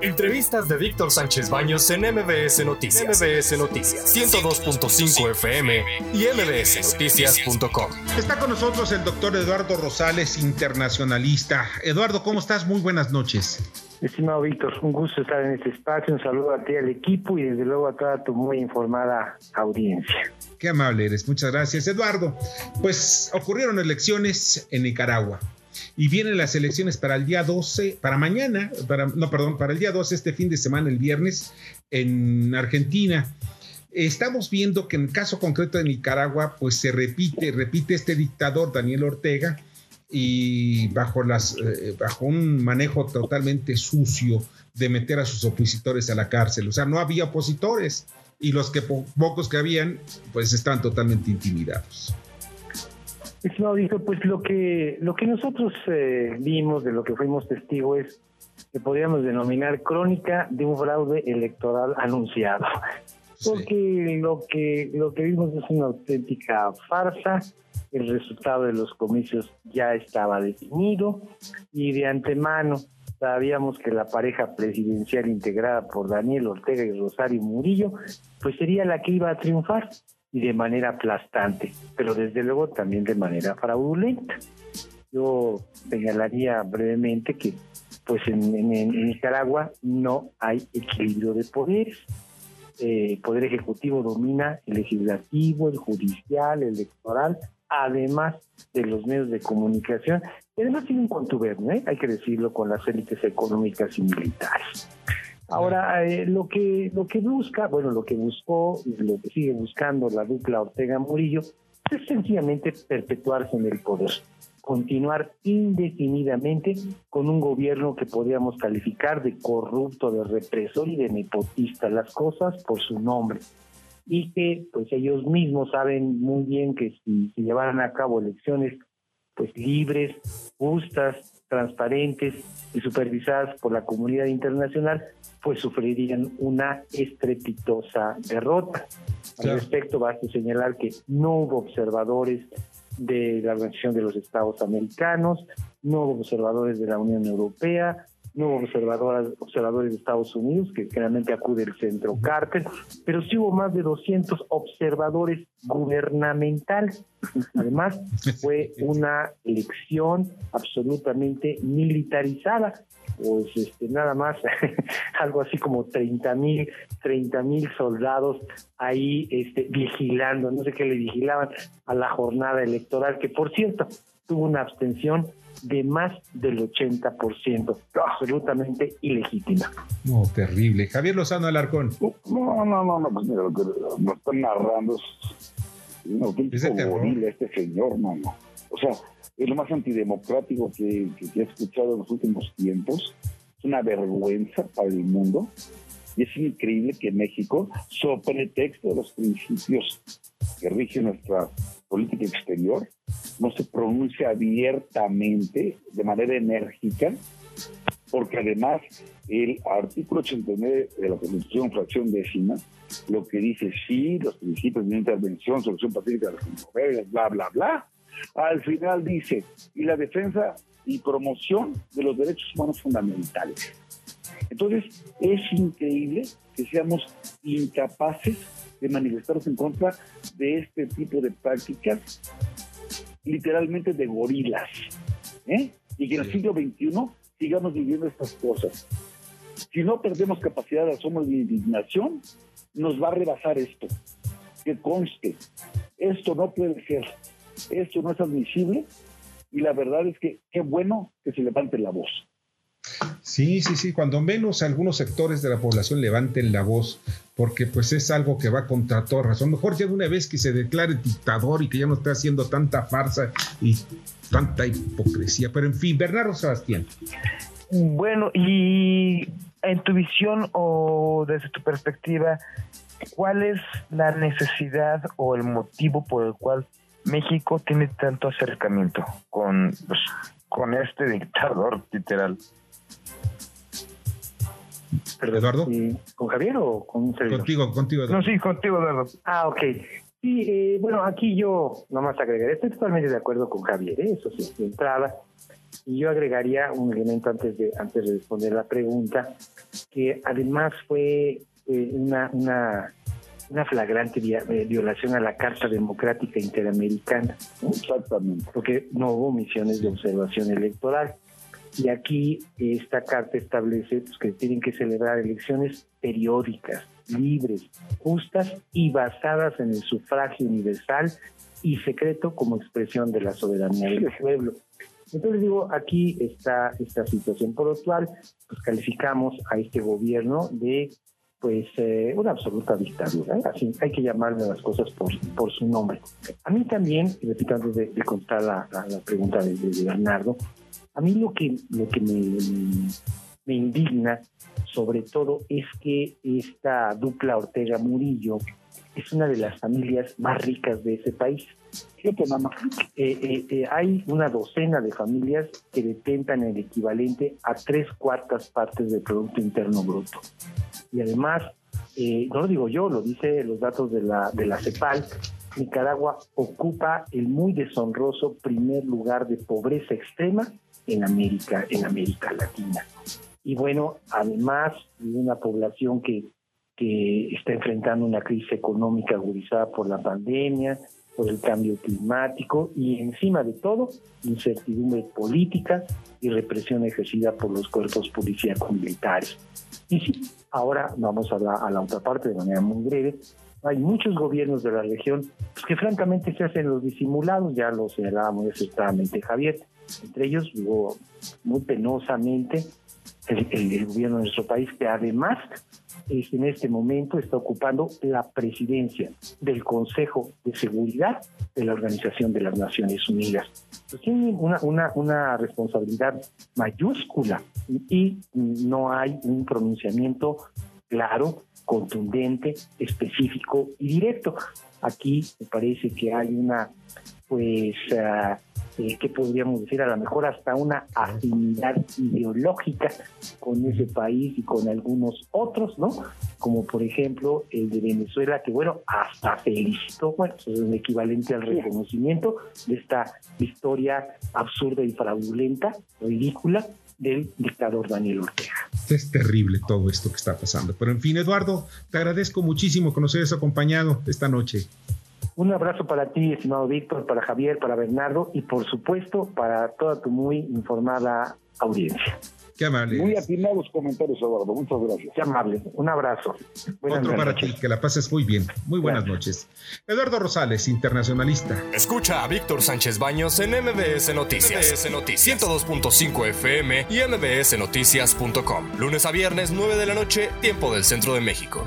Entrevistas de Víctor Sánchez Baños en MBS Noticias. MBS Noticias 102.5 FM y mbsnoticias.com. Está con nosotros el doctor Eduardo Rosales, internacionalista. Eduardo, ¿cómo estás? Muy buenas noches. Estimado Víctor, un gusto estar en este espacio. Un saludo a ti, al equipo y desde luego a toda tu muy informada audiencia. Qué amable eres, muchas gracias. Eduardo, pues ocurrieron elecciones en Nicaragua y vienen las elecciones para el día 12, para mañana, para, no, perdón, para el día 12, este fin de semana, el viernes, en Argentina. Estamos viendo que en el caso concreto de Nicaragua, pues se repite, repite este dictador Daniel Ortega y eh, bajo un manejo totalmente sucio de meter a sus opositores a la cárcel. O sea, no había opositores y los que pocos que habían, pues están totalmente intimidados. Estimado dijo, pues lo que lo que nosotros eh, vimos, de lo que fuimos testigos, es que podríamos denominar crónica de un fraude electoral anunciado. Porque lo que lo que vimos es una auténtica farsa. El resultado de los comicios ya estaba definido y de antemano sabíamos que la pareja presidencial integrada por Daniel Ortega y Rosario Murillo, pues sería la que iba a triunfar y de manera aplastante, pero desde luego también de manera fraudulenta. Yo señalaría brevemente que pues en, Nicaragua no hay equilibrio de poderes. Eh, el poder ejecutivo domina el legislativo, el judicial, el electoral, además de los medios de comunicación. Además tiene un contubernio, ¿eh? hay que decirlo, con las élites económicas y militares. Ahora, eh, lo que lo que busca, bueno, lo que buscó y lo que sigue buscando la dupla Ortega Murillo es sencillamente perpetuarse en el poder, continuar indefinidamente con un gobierno que podríamos calificar de corrupto, de represor y de nepotista, las cosas por su nombre. Y que pues ellos mismos saben muy bien que si se llevaran a cabo elecciones pues libres, justas, transparentes y supervisadas por la comunidad internacional, pues sufrirían una estrepitosa derrota. Al respecto, basta señalar que no hubo observadores de la Organización de los Estados Americanos, no hubo observadores de la Unión Europea, no hubo observadores, observadores de Estados Unidos, que generalmente acude el centro Carter, pero sí hubo más de 200 observadores gubernamentales. Además, fue una elección absolutamente militarizada pues este, nada más algo así como 30 mil 30 mil soldados ahí este, vigilando, no sé qué le vigilaban a la jornada electoral, que por cierto tuvo una abstención de más del 80%, absolutamente ilegítima. No, terrible. Javier Lozano Alarcón. No, no, no, no, pues mira, lo que nos están narrando es un auténtico horrible este señor, mano. O sea, es lo más antidemocrático que, que, he escuchado en los últimos tiempos. Es una vergüenza para el mundo. Y es increíble que México, sobre texto de los principios que rigen nuestra política exterior, no se pronuncie abiertamente, de manera enérgica, porque además el artículo 89 de la Constitución, fracción décima, lo que dice sí, los principios de intervención, solución pacífica de las controversias, bla, bla, bla, al final dice, y la defensa y promoción de los derechos humanos fundamentales. Entonces, es increíble que seamos incapaces de manifestarnos en contra de este tipo de prácticas, literalmente de gorilas, ¿eh? y que en el siglo XXI sigamos viviendo estas cosas. Si no perdemos capacidad de asombro y de indignación, nos va a rebasar esto. Que conste, esto no puede ser, esto no es admisible, y la verdad es que qué bueno que se levante la voz. Sí, sí, sí, cuando menos algunos sectores de la población levanten la voz, porque pues es algo que va contra toda razón. Mejor ya de una vez que se declare dictador y que ya no esté haciendo tanta farsa y tanta hipocresía. Pero en fin, Bernardo Sebastián. Bueno, y en tu visión o desde tu perspectiva, ¿cuál es la necesidad o el motivo por el cual México tiene tanto acercamiento con, pues, con este dictador literal? Eduardo. ¿Con Javier o con Contigo, contigo. Eduardo. No, sí, contigo, Eduardo. Ah, ok. Sí, eh, bueno, aquí yo nomás agregaré, estoy totalmente de acuerdo con Javier, ¿eh? eso sí, de entrada. Y yo agregaría un elemento antes de, antes de responder la pregunta, que además fue eh, una, una, una flagrante eh, violación a la Carta Democrática Interamericana. Exactamente. Porque no hubo misiones de observación electoral. Y aquí esta carta establece pues, que tienen que celebrar elecciones periódicas, libres, justas y basadas en el sufragio universal y secreto como expresión de la soberanía del pueblo. Entonces digo, aquí está esta situación. Por lo cual, pues calificamos a este gobierno de pues eh, una absoluta dictadura. ¿eh? Así hay que llamarle las cosas por, por su nombre. A mí también, repito antes de, de contar la, la, pregunta de, de, Bernardo, a mí lo que, lo que me, indigna sobre todo es que esta dupla Ortega Murillo es una de las familias más ricas de ese país. Fíjate, mamá. Eh, eh, eh, hay una docena de familias que detentan el equivalente a tres cuartas partes del Producto Interno Bruto. Y además, no lo digo yo, lo dice los datos de la, de la CEPAL, Nicaragua ocupa el muy deshonroso primer lugar de pobreza extrema en América, en América Latina. Y bueno, además de una población que que está enfrentando una crisis económica agudizada por la pandemia, por el cambio climático y encima de todo, incertidumbre política y represión ejercida por los cuerpos policíacos militares. Y sí, ahora vamos a la, a la otra parte de manera muy breve. Hay muchos gobiernos de la región pues, que francamente se hacen los disimulados, ya lo señalaba muy Javier. Entre ellos, digo, muy penosamente, el, el, gobierno de nuestro país, que además en este momento está ocupando la presidencia del Consejo de Seguridad de la Organización de las Naciones Unidas. Pues tiene una, una, una responsabilidad mayúscula y no hay un pronunciamiento claro, contundente, específico y directo. Aquí me parece que hay una, pues, uh, eh, que podríamos decir a lo mejor hasta una afinidad ideológica con ese país y con algunos otros, ¿no? Como por ejemplo el de Venezuela, que bueno, hasta felicitó, bueno, es un equivalente al reconocimiento de esta historia absurda y fraudulenta, ridícula, del dictador Daniel Ortega. Es terrible todo esto que está pasando. Pero en fin, Eduardo, te agradezco muchísimo que nos hayas acompañado esta noche. Un abrazo para ti, estimado Víctor, para Javier, para Bernardo y por supuesto para toda tu muy informada audiencia. Qué amable. Muy atinados comentarios, Eduardo. Muchas gracias. Qué amable. Un abrazo. Otro para ti, que la pases muy bien. Muy buenas noches. Eduardo Rosales, internacionalista. Escucha a Víctor Sánchez Baños en MBS Noticias. MBS Noticias 102.5 FM y MBSNoticias.com. Lunes a viernes, 9 de la noche, tiempo del centro de México.